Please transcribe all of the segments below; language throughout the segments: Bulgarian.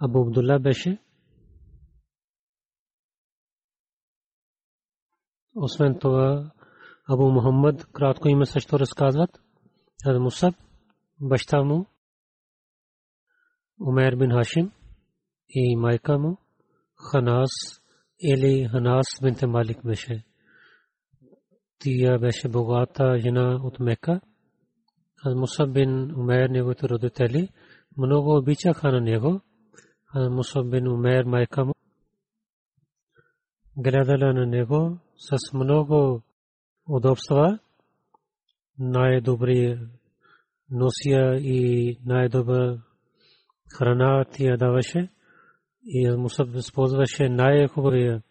Абу Абдулла беше. Освен това, Абу Мухаммад, кратко име също разказват. Хазрат Мусаб, баща му, Умер бин Хашим и майка му, Ханас или Ханас бинт Малик беше. Тия беше богата жена от Мека. Хазрат Мусаб бин Умер, неговите родители, много обичаха на него. Мусаб бин Умер, майка му, гледала на него с много удобства, най-добри носия и най-добър храна тя даваше и Мусаб използваше най-хубавия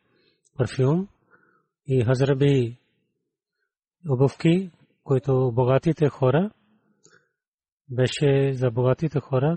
парфюм и хазраби обувки, които богатите хора беше за богатите хора.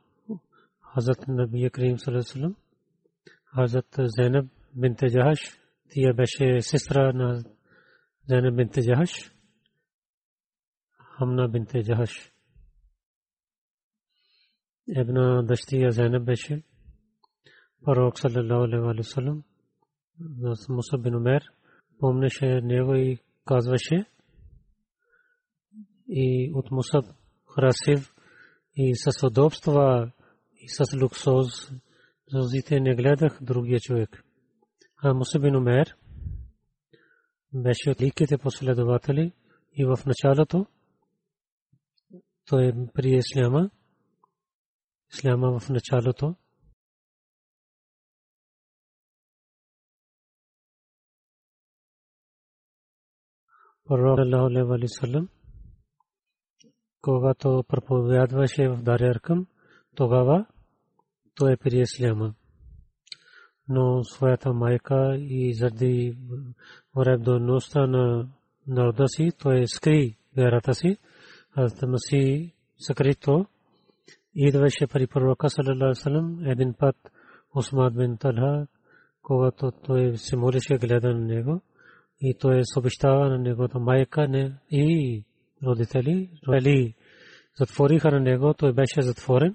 Хазрат Набия Карим Салесалам. Хазрат Зайнаб бинте Джахаш. Тя беше сестра на Зайнаб бинте Джахаш. Хамна бинте Джахаш. Ебна дъщия Зайнаб беше. Пророк саллалаху алейхи ва саллям. Мусаб бин Умер помнеше него и казваше и от Мусаб красив и с удобства и с луксоз зозите не гледах другия човек. А Мусаб бин Умер беше от ликите последователи и в началото той при Исляма Исляма в началото Пророк Аллаху алейхи когато проповядваше в Даряркъм, тогава той прие Исляма. Но своята майка и заради вредността на народа си, той скри вярата си. Хазрат Маси скрито идваше при пророка саллаллаху алейхи салам един път Усман бин Талха когато той се молеше гледа на него и той съобщава на неговата майка не, и родители, родители затвориха на него, той беше затворен,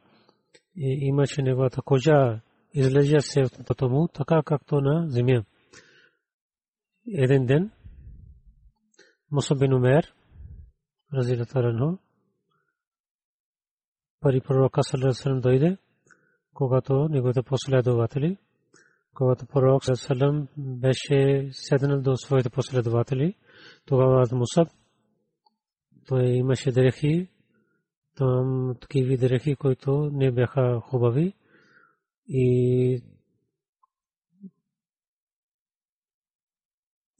имаше неговата кожа, излежа се от му, така както на земя. Един ден, Мусаб бин Умер, разилата пари пророка саллаллаху дойде, когато неговите последователи, когато пророк саллаллаху беше седнал до своите последователи, тогава Мусаб, той имаше дрехи, там такива дрехи, които не бяха хубави. И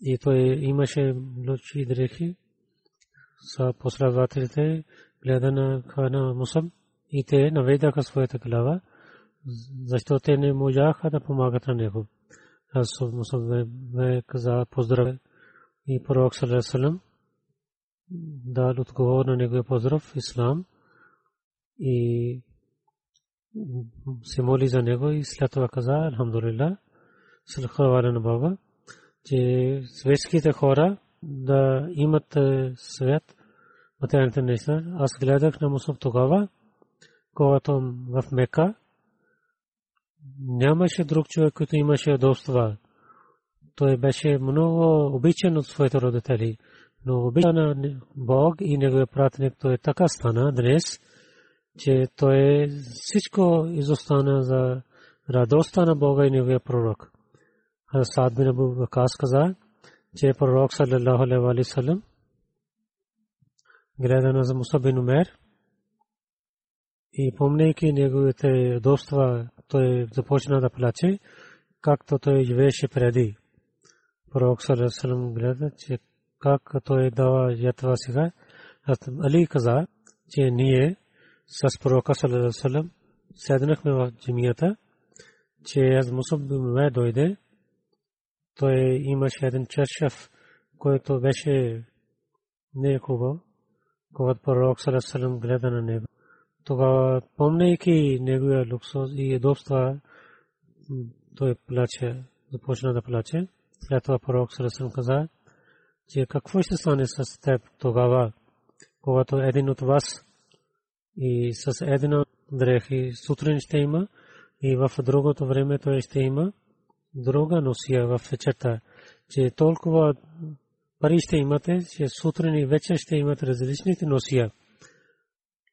и той имаше лоши дрехи. Са последователите гледа на хана Мусаб и те наведаха своята глава, защото те не можаха да помагат на него. Аз Мусаб каза поздравя и пророк Салесалам дал отговор на неговия поздрав ислам и се моли за него и след това каза Алхамдулилlah Салхаваля на Бога, че светските хора да имат свят материалните неща. Аз гледах на Мусаб тогава, когато в Мека нямаше друг човек, който имаше удобства. Той беше много обичан от своите родители. Но обичан Бог и неговия пратник, той така стана днес, че той всичко изостана за радостта на Бога и неговия пророк. Сад бин Абу Вакас каза, че пророк саллаллаху алейхи ва саллям гледа на Муса бин Умер и помнейки неговите удобства, той започна да плаче, както той живееше преди. Пророк саллаллаху гледа, че как той дава ятва сега. Али каза, че ние с пророка саллаллаху седнахме в джамията, че аз Мусаб бин дойде, той имаше един чершав, който беше не хубав, когато пророк саллаллаху гледа на него тогава, помнейки неговия луксоз и удобства, той плаче, започна да плаче. След това пророк Сарасъм каза, че какво ще стане с теб тогава, когато един от вас и с една дрехи сутрин ще има и в другото време той ще има. Друга носия в вечерта, че толкова пари ще имате, че сутрин и вечер ще имате различните носия.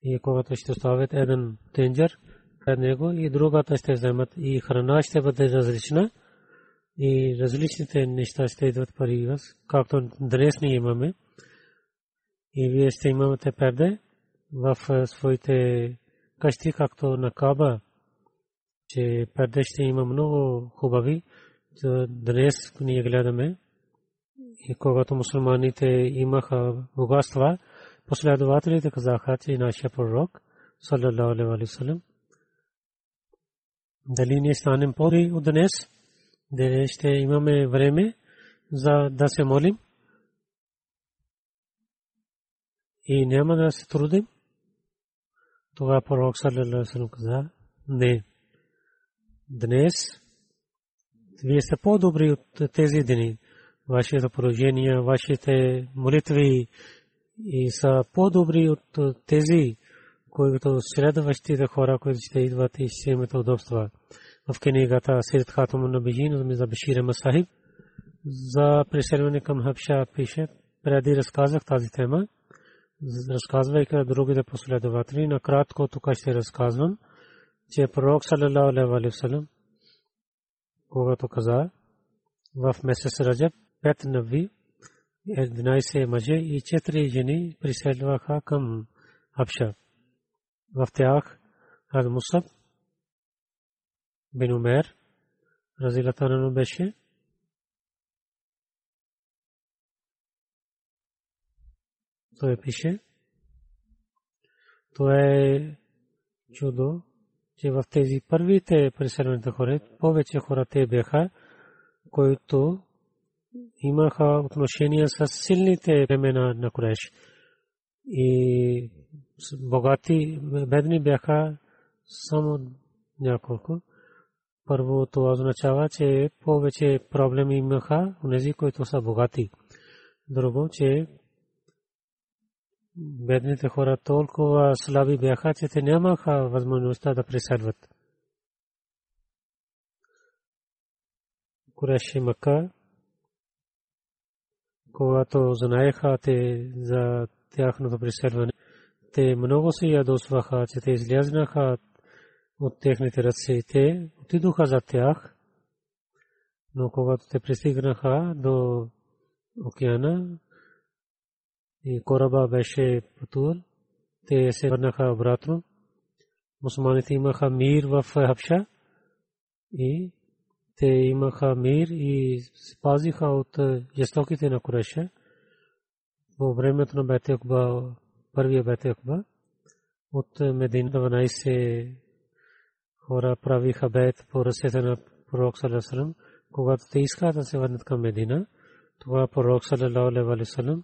И когато ще оставят един тенджер пред него и другата ще вземат и храна ще бъде различна и различните неща ще идват пари. Вас, както днес ние имаме. И вие ще имате перде в своите къщи, както на Каба, че перде ще има много хубави. Днес ние гледаме и когато мусулманите имаха богатства, последователите казаха, че нашия пророк, и няма да се трудим. Това пророк алейхи ва саллям каза, не. Днес вие сте по-добри от тези дни. Вашите поражения, вашите молитви, и са по-добри от тези, които следващите хора, които ще идват и ще имат удобства. В книгата Сират Хатам на Бижин от Миза Бешир Масахиб за преселване към Хабша пише, преди разказах тази тема, разказвайки другите последователи, накратко тук ще разказвам, че пророк салалаху алейхи васалам, когато каза, в месец Раджаб, пет нави, 11 мъже и 4 жени преселваха към Хабша. В тях Аз Мусаб бин Умер, разилатана беше, той пише, това е чудо, че в тези първите преселените хора, повече хора те бяха, които имаха отношения с силните времена на Куреш. И богати, бедни бяха само няколко. Първо това означава, че повече проблеми имаха у нези, които са богати. Друго, че бедните хора толкова слаби бяха, че те нямаха възможността да преследват. Куреши Мака, когато знаеха те за тяхното преследване, те много се ядосваха, че те излязнаха от техните ръце и те отидоха за тях, но когато те пристигнаха до океана, и кораба беше пътувал. Те се върнаха обратно. Мусулманите имаха мир в Хабша и те имаха мир и спазиха от жестоките на Куреша. По времето на Бете Акба, първия Бете Акба, от Медина 12 хора правиха бет по ръцете на пророк Салесалам. Когато те искаха да се върнат към Медина, това пророк Салесалам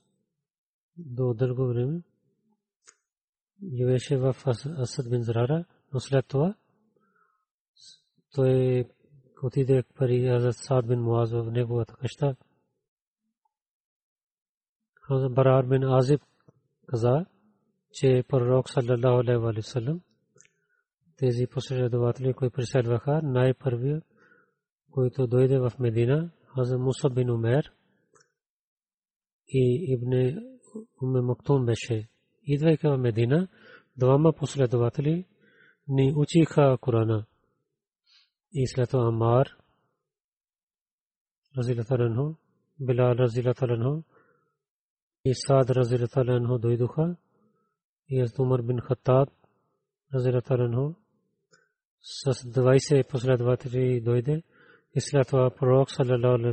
до дълго време живееше в Асад бин Зарара, но след това той отиде при Азад Саад бин Муаз в неговата къща. Барар бин Азиб каза, че пророк саллалаху алейхи ва саллям тези последователи, които преследваха, най-първият, който дойде в Медина, Хаза Муса бин Умер и Ибн Уме Мактум беше идвайки в Медина, двама последователи ни учиха Корана. И след това Амар, разилаталенхо, Билал разилаталенхо, и Сад разилаталенхо дойдоха, и аз Умар бин Хаттаб разилаталенхо, с 20 последователи дойде, и след това пророк саллалаху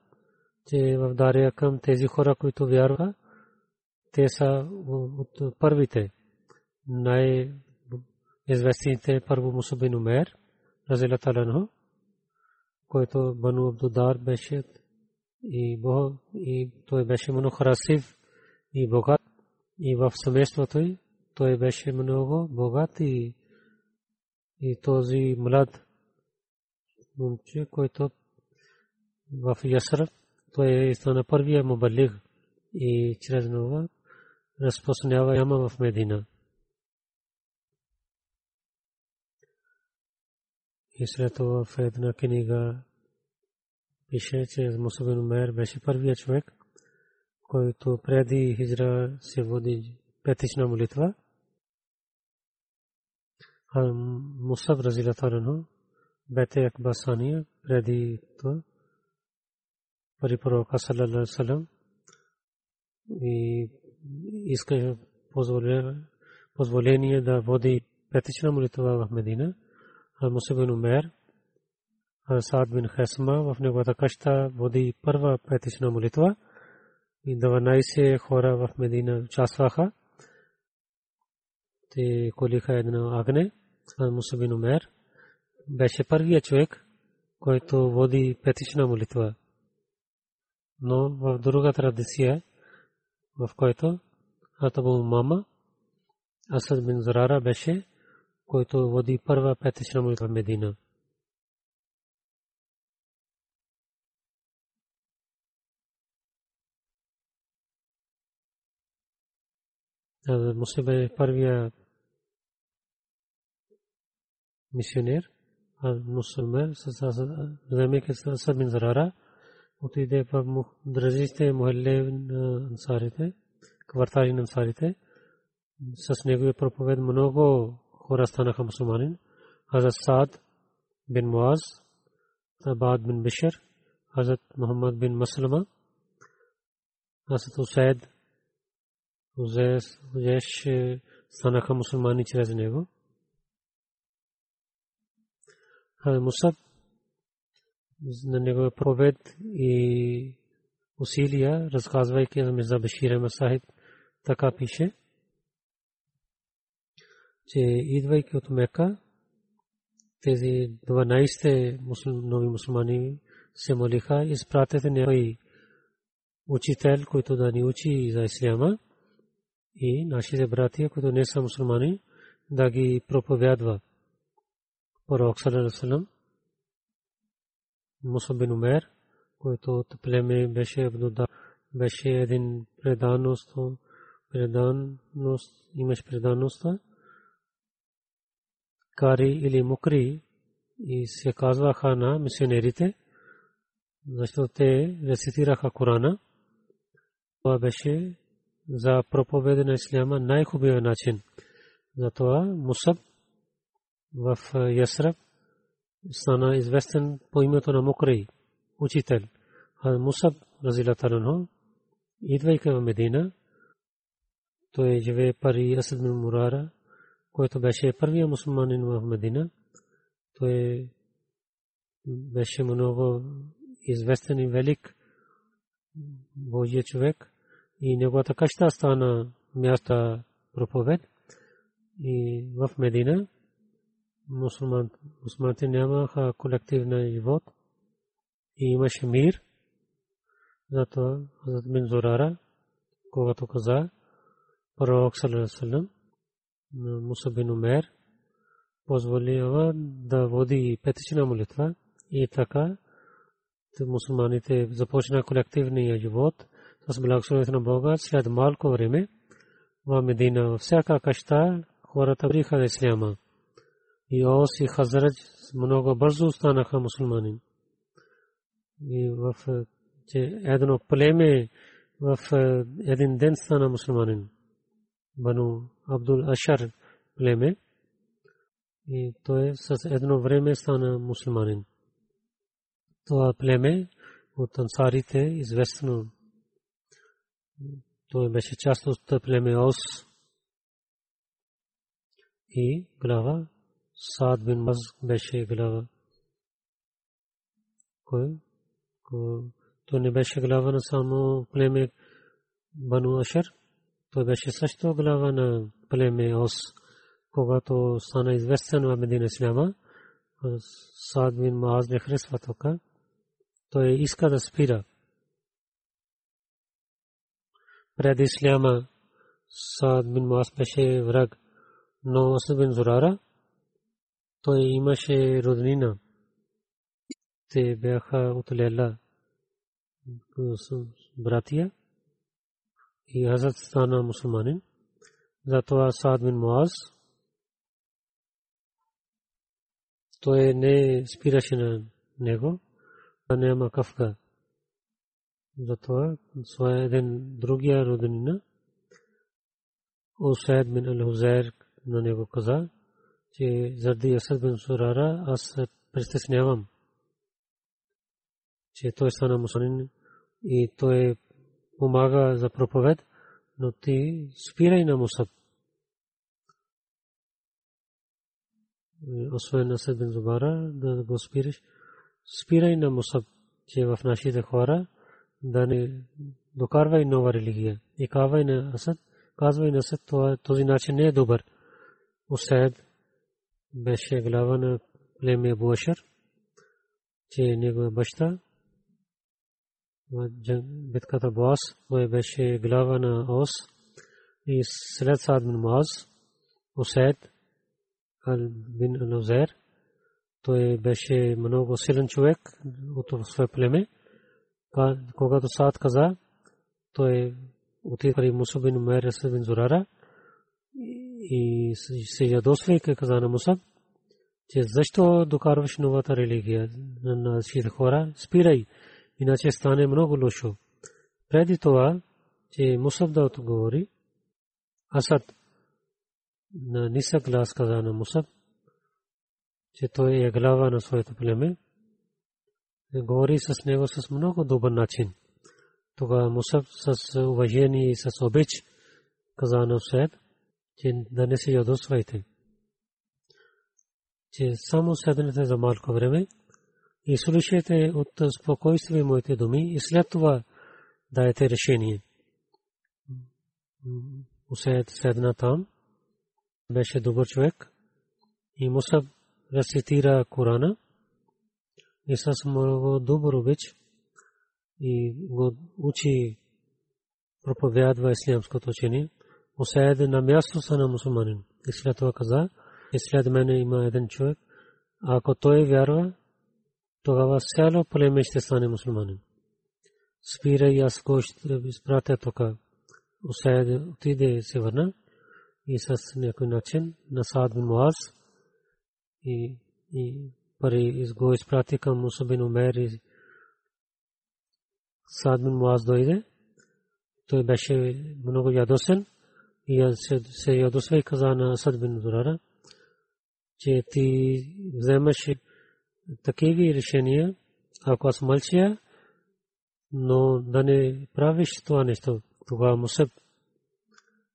че в Дария към тези хора, които вярваха, те са от първите най-известните първо Мусубин Умер, Разила Таланхо, който Бану Абдудар беше и, и той беше много красив и богат и в семейството й той беше много богат и, и този млад момче, който в Ясраб. Той стана първия мубалиг и чрез него разпространява яма в Медина. И след това в една книга пише, че Мусабин Умер беше първият човек, който преди хижра се води петична молитва. Мусаб Разилатарано бете Акбасания преди това при пророка саллаллаху салам и иска позволение да води петична молитва в Медина. Мусаб бин Умер, Саад бин Хасма в неговата къща води първа петична молитва и 12 хора в Медина участваха. Те колиха едно агне. Мусаб бин Умер беше първият човек, който води петична молитва. Но в друга традиция, в който Атабу Мама, Асад бин Зарара беше, който води първа петична молитва в Медина. Мусиб е първия мисионер, а мусулман, вземайки Асад бин Зарара, отиде в дразистите мухалле на ансарите, квартали на ансарите. С неговия проповед много хора станаха мусулманин. Хазрат Саад бин Муаз, Абад бин Бишер, Хазрат Мухаммад бин Маслама, Хазрат Усайд, Узеш станаха мусулмани чрез него. Хазрат Мусаб на негова провед и усилия, разказвайки за Мирза Башир Масахид, така пише, че идвайки от Мека, тези 12 нови мусулмани се молиха, изпратете някой учител, който да ни учи за исляма и нашите братия, които не са мусулмани, да ги проповядва. Пророк Салалалалалалам Муса бин Умер, който от племе беше Абдуда, беше един преданост, преданост, имаш предаността, кари или мукри и се казваха на мисионерите, защото те рецитираха Корана. Това беше за проповеда на Исляма най-хубавия начин. Затова Мусаб в Ясраб стана известен по името на Мукрей, учител. А Мусаб Разилатарано, идвайки в Медина, той живее пари Асад бин Мурара, който беше първият мусулманин в Медина. Той беше много известен и велик Божия човек и неговата къща стана място проповед и в Медина мусулманите нямаха колективна живот и имаше мир. Зато Хазрат бин Зурара, когато каза, пророк Салам, Муса бин Умер, позволява да води петична молитва и така мусулманите започна колективния живот с благословението на Бога след малко време в Медина. Всяка къща хората приха на Исляма и Ос и Хазрач много бързо станаха мусулмани. И в че едно племе в един ден стана мусулманин. Бану Абдул Ашар племе. И той с едно време стана мусулманин. Това племе от ансарите известно. Той беше част от племе Ос и глава Саад бин Маз беше глава. Кой? Той не беше глава на само племе Бану Ашер. Той беше също глава на племе Ос, когато стана известен в Медина Исляма. Саад бин Маз не харесва тока. Той иска да спира. Преди Исляма Саад бин Маз беше враг. Но Асад бин Зурара той имаше роднина. Те бяха от Лела братия и Хазрат стана мусулманин. Затова Саад бин Муаз той не спираше на него, а няма кафка. Затова своя един другия роднина, Усайд бин Ал-Хузайр на него каза, че заради Асад бин Сурара аз се притеснявам, че той стана мусулманин и той помага за проповед, но ти спирай на Мусаб. Освен Асад бин Зубара, да го спираш, спирай на Мусаб, че в нашите хора да не докарвай нова религия. И казвай на Асад, казвай на Асад, този начин не е добър. Усайд беше глава на племе Буашар, че негова баща битката Буас, той беше глава на Ос и след Саад бин Муаз, Усайд бин Алузер, той беше много силен човек от свое племе. Когато Саад каза, той отиде при Мусаб бин Умер бин Зурара и се ядосвайки каза на Мусаб, че защо докарваш новата религия на всички хора, спирай, иначе стане много лошо. Преди това, че Мусаб да отговори, Асад на нисък глас каза на Мусаб, че той е глава на своето племе, говори с него с много добър начин. Тогава Мусаб с уважение и с обич каза на Усайд, че да не се ядосвайте. Че само седнете за малко време и слушайте от спокойствие моите думи и след това дайте решение. Усайд седна там, беше добър човек и Мусаб рецитира Корана и с много добър обич и го учи проповядва ислямското учение. Усайд на място са на мусулманин. И след това каза, и след мене има един човек, ако той вярва, тогава цяло племе ще стане мусулманин. Спира и аз го ще изпратя тук. Усайд отиде се върна и с някой начин на Саад бин Муаз и, и пари го изпрати към Мусабин Умер и Саад бин Муаз дойде. Той беше много ядосен и се ядосва и каза на Асад бин Зурара, че ти вземаш такива решения, ако аз мълча, но да не правиш това нещо. Тогава Мусаб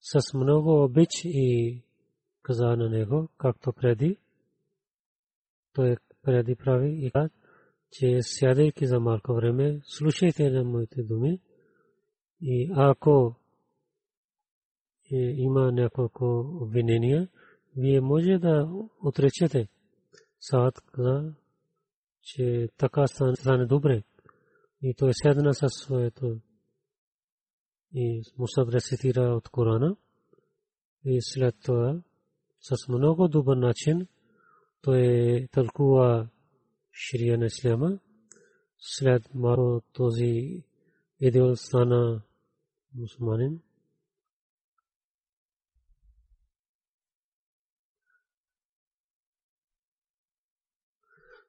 с много обич и каза на него, както преди. Той преди прави и каза, че сядайки за малко време, слушайте на моите думи и ако има няколко обвинения, вие може да отречете. Саад каза, че така стане добре. И той седна със своето и Мусаб рецитира от Корана. И след това с много добър начин той тълкува ширия на Исляма. След малко този идеал стана мусулманин.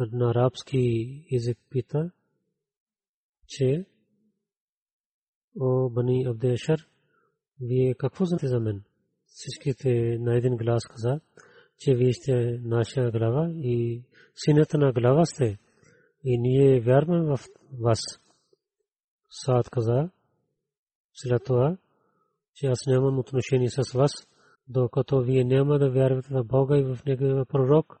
на арабски език пита, че о Бани Абдешар, вие какво знаете за мен? Всичките на един глас каза, че вие сте наша глава и сината на глава сте и ние вярваме в вас. Саад каза, след това, че аз нямам отношение с вас, докато вие няма да вярвате в Бога и в Неговия пророк.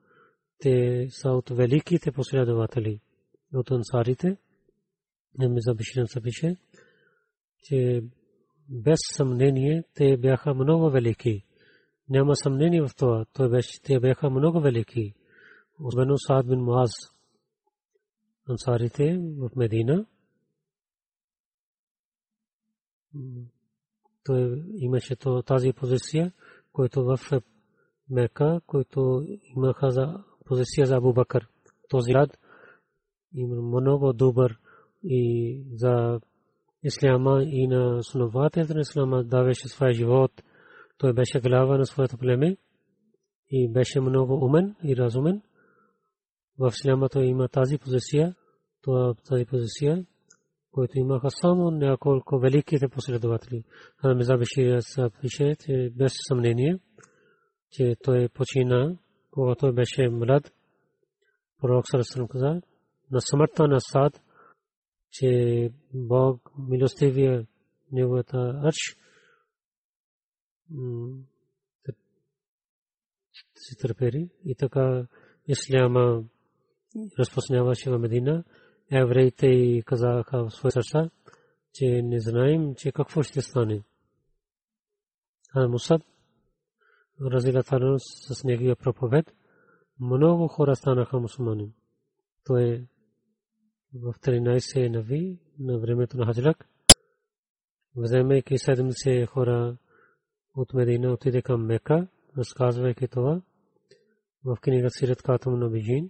те са от великите последователи от ансарите. Миза Биширан се пише, че без съмнение те бяха много велики. Няма съмнение в това. Той беше, те бяха много велики. Особено Саад бин Муаз. Ансарите в Медина. Той имаше тази позиция, който в Мека, който имаха за позиция за Абу Бакър. Този рад много добър и за исляма и на основателите на исляма даваше своя живот. Той беше глава на своето племе и беше много умен и разумен. В исляма той има тази позиция, тази позиция, който имаха само няколко великите последователи. Хамиза Бешир пише, без съмнение, че той почина, когато беше млад. Пророк Сарасалам каза, на смъртта на Сад, че Бог милостивия неговата арш си търпери и така исляма разпространяваше в Медина. Евреите и казаха в своя сърца, че не знаем, че какво ще стане. А Мусаб разилатарно с неговия проповед, много хора станаха мусулмани. Той в 13 нави на времето на Хаджрак, вземайки 70 хора от Медина отиде към Мека, разказвайки това в книга Сират Катам на Бижин.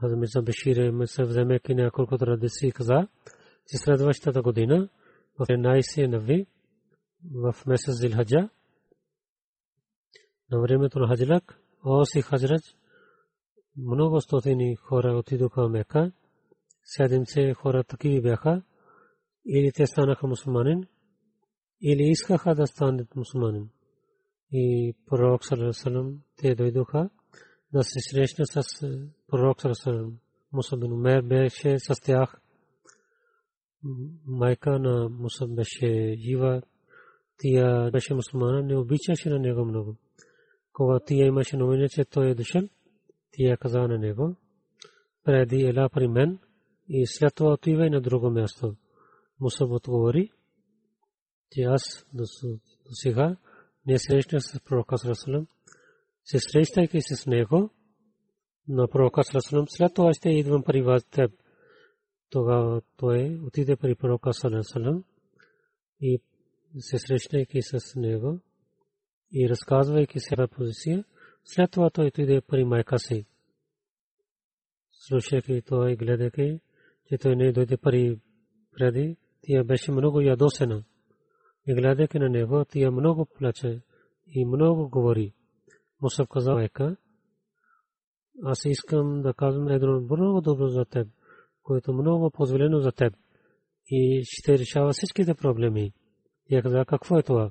Хазмиза Бешир се вземайки няколко традиции каза, че следващата година в 13 нави в месец Зилхаджа на времето на Хаджрак, Ос и много стотини хора отидоха в Мека седемце хора такива бяха, или те станаха мусулманин, или искаха да станат мусулманин. И пророк Салам те дойдоха да се срещна с пророк Салам. Муса бин Умер беше с тях. Майка на Муса беше жива. Тя беше мусулмана, не обичаше на него много. Когато тя имаше новина, че той е дошъл, тя каза на него, преди ела при мен, и след това отива на друго място. Мусаб отговори, че аз до сега не срещнах с пророка Сарасалам. Се срещайки се с него, на пророка Сарасалам, след това ще идвам при вас теб. Тогава той отиде при пророка Сарасалам и се срещайки с него и разказвайки себе позиция, след това той отиде при майка си. Слушайки и гледайки, че той не дойде пари преди, тя беше много ядосена. И гледайки на него, тя много плаче и много говори. Мусаб каза ека, аз искам да казвам едно много добро за теб, което много позволено за теб и ще решава всичките проблеми. Тя каза, какво е това?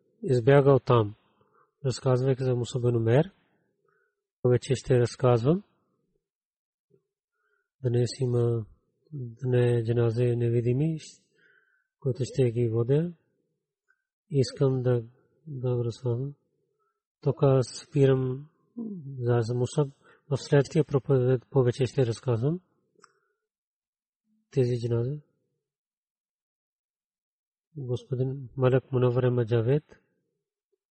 избягал там. Разказвайки за Мусабен Умер, вече ще разказвам. Днес има дне джаназе невидими, които ще ги водя. Искам да да разказвам. Тук спирам за Мусаб. В следващия проповед повече ще разказвам тези джаназе. Господин Малак Мунавар Маджавед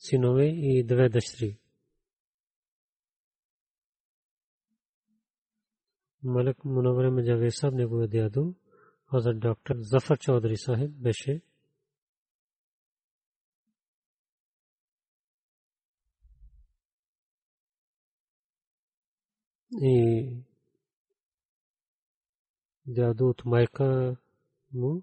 синове и две дъщери Малик Мунавар Маджаве Саб неговия дядо, Хазрат доктор Зафар Чаудри Сахиб беше и дядо от майка му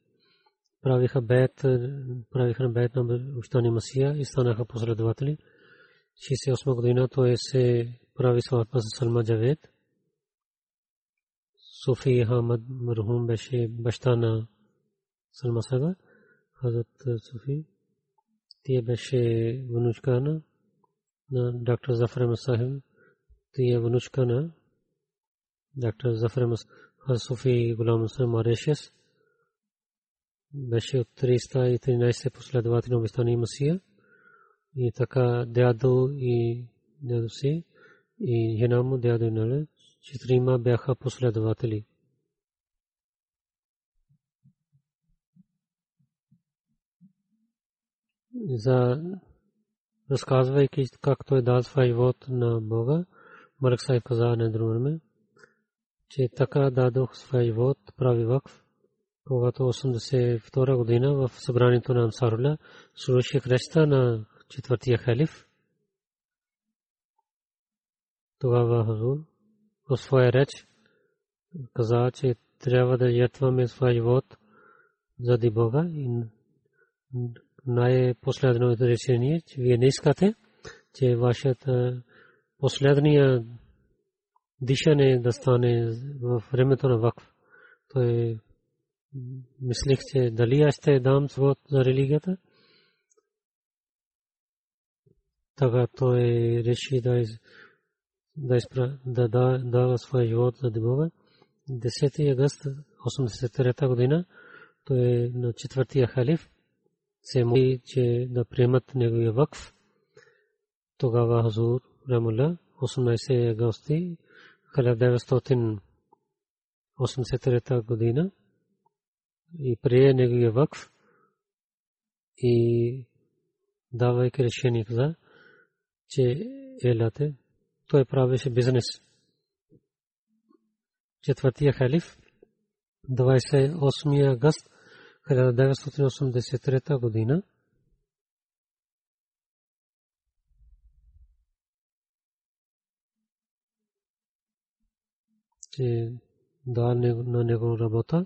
правиха бед, правиха бед на Ущани Масия и станаха последователи. 68 година той се прави сватба за Салма Джавед. Суфи Хамад Мархум беше баща на Салма Сага, Хазрат Суфи. Тия беше внучка на доктор Зафар Масахим. Тия внучка на доктор Зафар Масахим. Суфи Гулам Марешес беше от 313 последователи на обещания Масия. И така дядо и дядо си и жена му дядо и нали, четирима бяха последователи. За разказвайки как той дал своя живот на Бога, Марк Сайф каза на другото че така дадох своя живот, прави вакф когато 82 година в събранието на Ансарула служи кръста на четвъртия халиф. Тогава Хазур в своя реч каза, че трябва да жертваме своя живот заради Бога и най-последното решение, че вие не искате, че вашата последния дишане да стане в времето на вакф. Той мислех, че дали аз ще дам свод за религията. Така той реши да да изпра, да дава своя живот за Бога. 10 август 83 година той е на четвъртия халиф се моли, че да приемат неговия вакф. Тогава Хазур Рамула 18 августи 1983 година и прие неговия вакф и давайки решение каза, че елате, той правеше бизнес. Четвъртия халиф, 28 август 1983 година, че дал на него работа.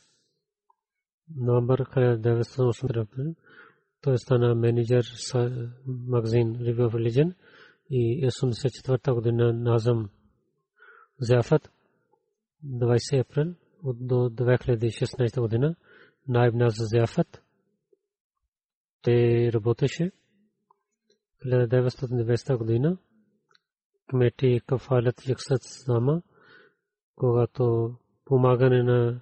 November 1980 той стана менеджер магазин Review of Religion и 84 година Назам Зяфат 20 април до 2016 година Найб Наз Зяфат те работеше 1990 година кмети Кафалат Яксат Зама когато помагане на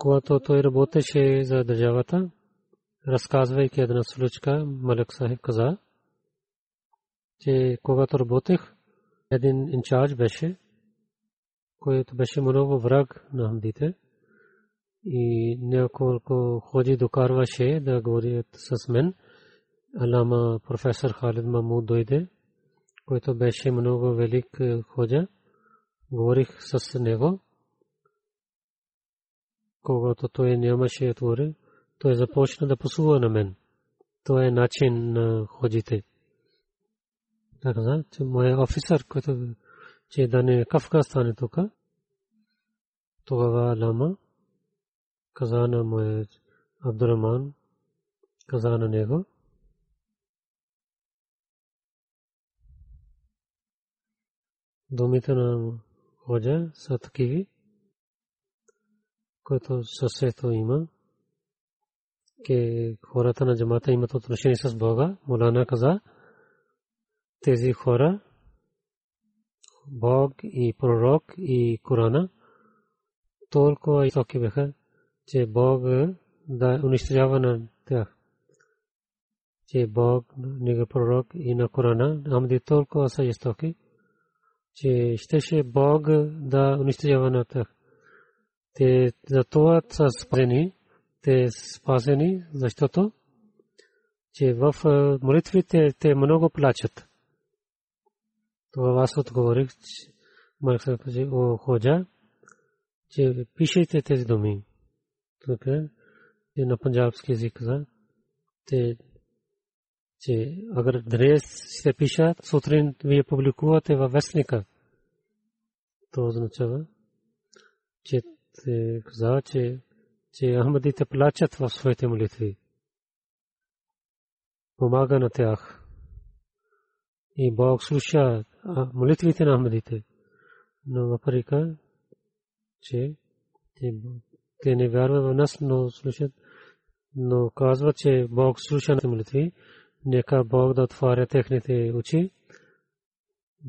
когато той работеше за държавата, разказвайки една случка, Малек Сахиб каза, че когато работех, един инчарж беше, който беше много враг на хамдите и няколко ходи докарваше да говорят с мен. Алама професор Халид Мамуд дойде, който беше много велик ходжа. Говорих с него когато той нямаше отвори, той започна да посува на мен. Това е начин на ходите. Така каза, че моят офисър, който че да не Кавка стане тук, тогава лама каза на моят Абдураман, каза на него, думите на ходжа са такиви, който съсето има, че хората на джамата имат отношение с Бога. Молана каза, тези хора, Бог и пророк и Корана, толкова високи бяха, че Бог да унищожава на тях. Че Бог, нега пророк и на Корана, Амди толкова са жестоки, че щеше Бог да унищожава на тях. Те за това са спасени, те спасени, защото че в е, молитвите те много плачат. Това аз отговорих, Марк Ходжа, че пишете тези думи. Тук е, е на панджабски език за те че агар днес се пишат, сутрин вие публикувате във вестника. То означава, че каза, че, че Ахмадите плачат в своите молитви. Помага на тях. И Бог слуша молитвите на Ахмадите. Но въпреки, че те не вярват в нас, но слушат, но казват, че Бог слуша на молитви. Нека Бог да отваря техните очи,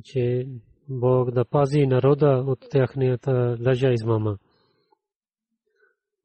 че Бог да пази народа от тяхната лъжа измама.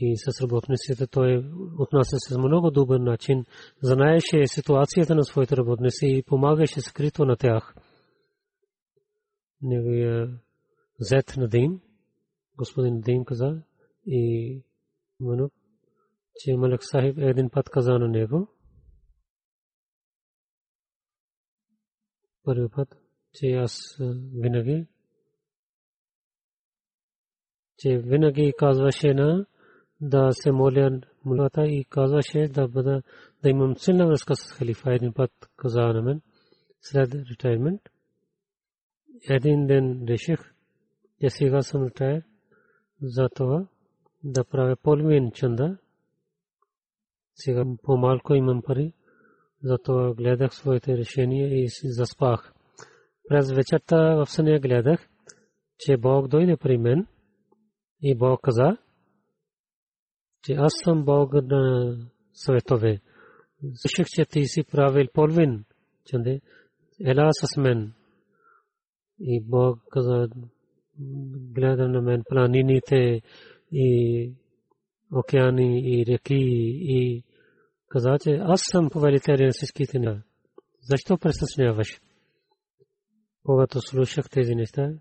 и с работниците той отнася се много добър начин. Знаеше ситуацията на своите работници и помагаше скрито на тях. Неговия зет на Дим, господин Дим каза и Манук, че Малак Сахиб един път каза на него, първи път, че аз винаги, че винаги казваше на да се моля молата и казваше да бъда да имам силна връзка с халифа един път каза на мен след ретайрмент. Един ден реших, че сега съм ретайр за това да правя половин чанда. Сега по-малко имам пари, затова гледах своите решения и заспах. През вечерта в съня гледах, че Бог дойде при мен и Бог каза, че аз съм Бог на светове. Слушах, че ти си правил половин чанде. Ела с мен. И Бог каза, гледа на мен планините и океани и реки и каза, че аз съм повелителен на всичките неща. Защо пресъсняваш? Когато слушах тези неща,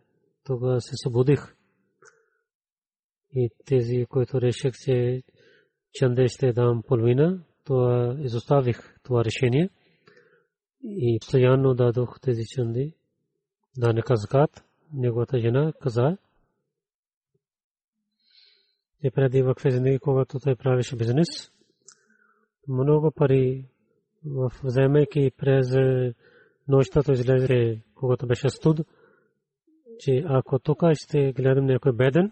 тогава се събудих. И тези, които реших, че чанде ще дам половина, това изоставих това решение. И постоянно дадох тези чанди. Да не казкат, неговата жена каза, че преди в зиндagi, когато той правеше бизнес, много пари в вземайки през нощта, той излезе, когато беше студ, че ако тук ще гледам някой беден,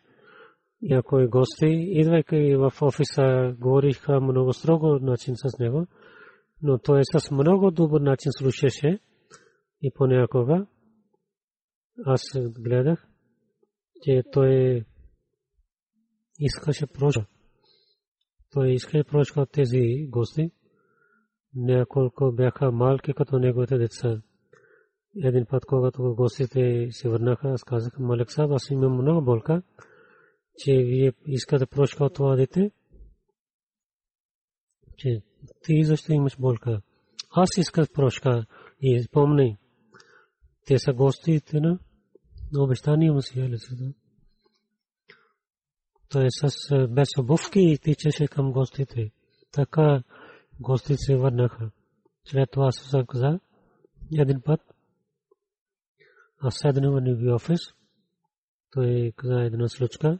ако гости, идвайки в офиса, говориха много строго начин с него, но той с много добър начин слушаше и понякога аз гледах, че той искаше проща. Той искаше проща от тези гости. Няколко бяха малки като неговите деца. Един път, когато гостите се върнаха, аз казах, Малек аз имам много болка, че вие искате прошка от това дете, че ти защо имаш болка. Аз исках прошка и спомни, те са гостите на обещания Масия Алисада. Той с без обувки тичаше към гостите. Така гостите се върнаха. След това се каза един път. Аз седна в офис. Той каза една случка.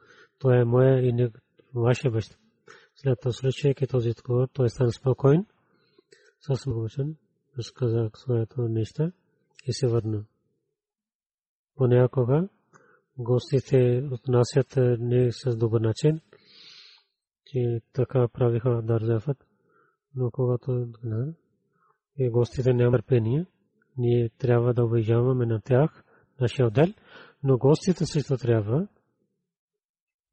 То е моя и не вашия баща. След това случайки този отговор, той стана спокоен, с мъчен, разказа своето неща и се върна. Понякога гостите отнасят не с добър начин, че така правиха Дарзафът, но когато и гостите нямат търпение, ние трябва да уважаваме на тях нашия отдел, но гостите също трябва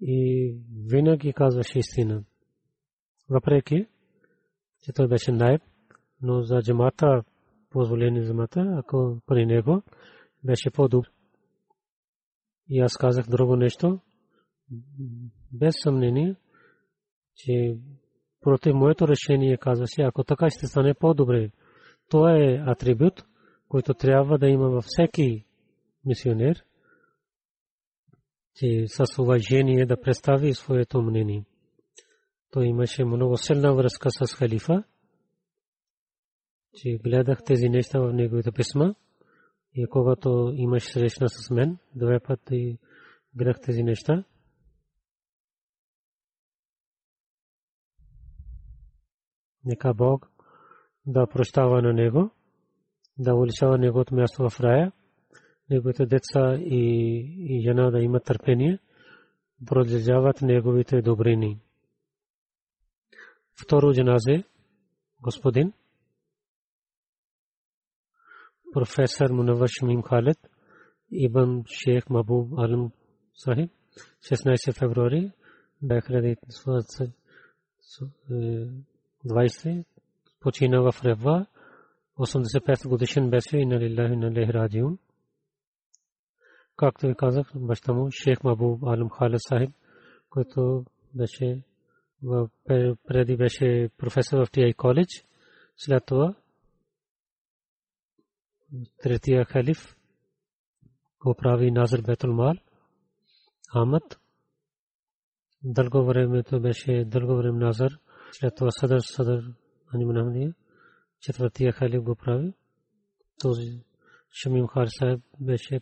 и винаги казваше истина. Въпреки, че той беше найб, но за джамата, позволение за джамата, ако при него беше по-добър. И аз казах друго нещо, без съмнение, че против моето решение казваше, ако така ще стане по-добре. Това е атрибут, който трябва да има във всеки мисионер – че с уважение да представи своето мнение. Той имаше много силна връзка с халифа, че гледах тези неща в неговите писма и когато имаш срещна с мен, две пъти гледах тези неща. Нека Бог да прощава на него, да уличава неговото място в рая неговите деца и жена да имат търпение, продължават неговите добрини. Второ джаназе, господин, професор Мунавар Шамим Халид Ибн Шейх Мабуб Алам Сахиб 16 февруари 2020 почина в Рева 85 годишен беше и на лилахи на лех раджиун. Както ви казах, баща му, шейх Мабуб Алам Халид Сахиб, който беше преди беше професор в Тиай коледж. След това третия халиф го прави Назар Бетул Мал Ахмад. Дълго време то беше дълго време Назар. След това Садър Садър Аниманамдия. Четвъртия халиф го прави. Този Шамим Хар Сахиб беше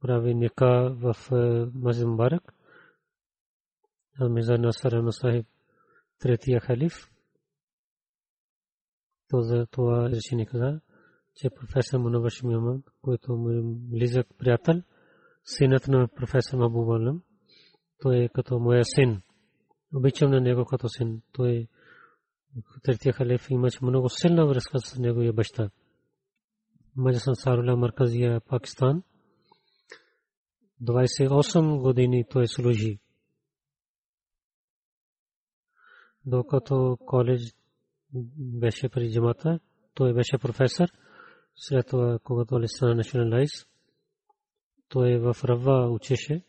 прави нека в Масjid Мубарак. Мирза Насар Масахиб третия халиф. То за това решение каза, че професор Мунаваш Мюман, който му е близък приятел, синът на професор Мабуб Алам, той е като моя син. Обичам на него като син. Той третия халиф имаше много силна връзка с неговия баща. Маджасан Сарула Марказия, Пакистан. 28 години той служи. докато коледж беше при джамата, той беше професор. След това, когато Али стана националайз, той в Рава учеше,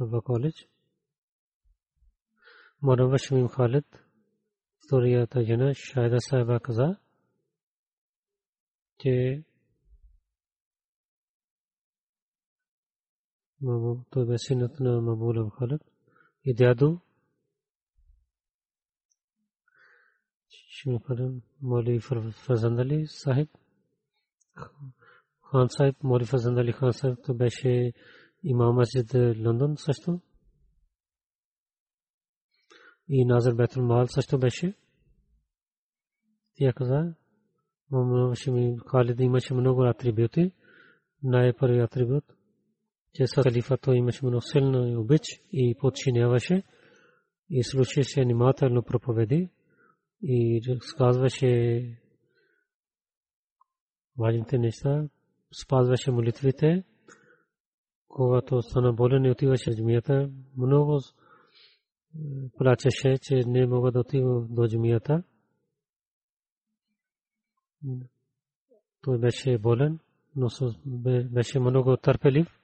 Рава коледж. Марава Шамим Халид, вторията жена, Шайда Сайба каза, че محبوب تو محبول اب خلق یہ دیادو مول فضی صاحب. خان صاحب مول فض علی خان صاحب. تو بیشے امام مسجد لندن بیت المال سستو بیشے محمود خالد اما شمنو راتری بیتی نائے پر یاتری че с халифато имаше много силна обич и подчиняваше и слушаше внимателно проповеди и разказваше важните неща, спазваше молитвите. Когато стана болен и отиваше в джамията, много плачеше, че не мога да отива до джамията. Той беше болен, но беше много търпелив.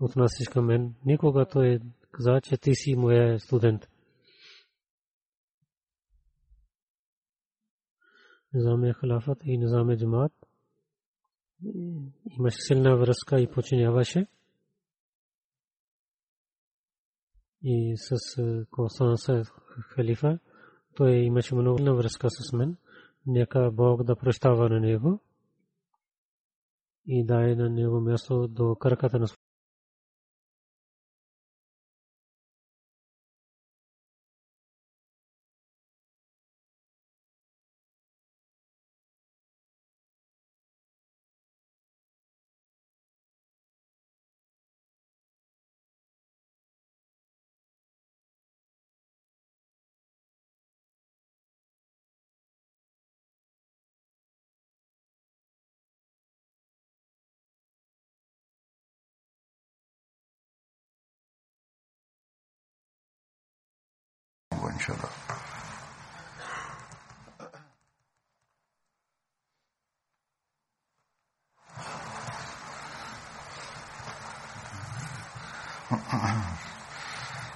отнасяше към мен. Никога той каза, че ти си моя студент. низам халафат и низам джамаат имаше силна връзка и починяваше. И с Косан с халифа той имаше много силна връзка с мен. Нека Бог да прощава на него и дай на него място до краката на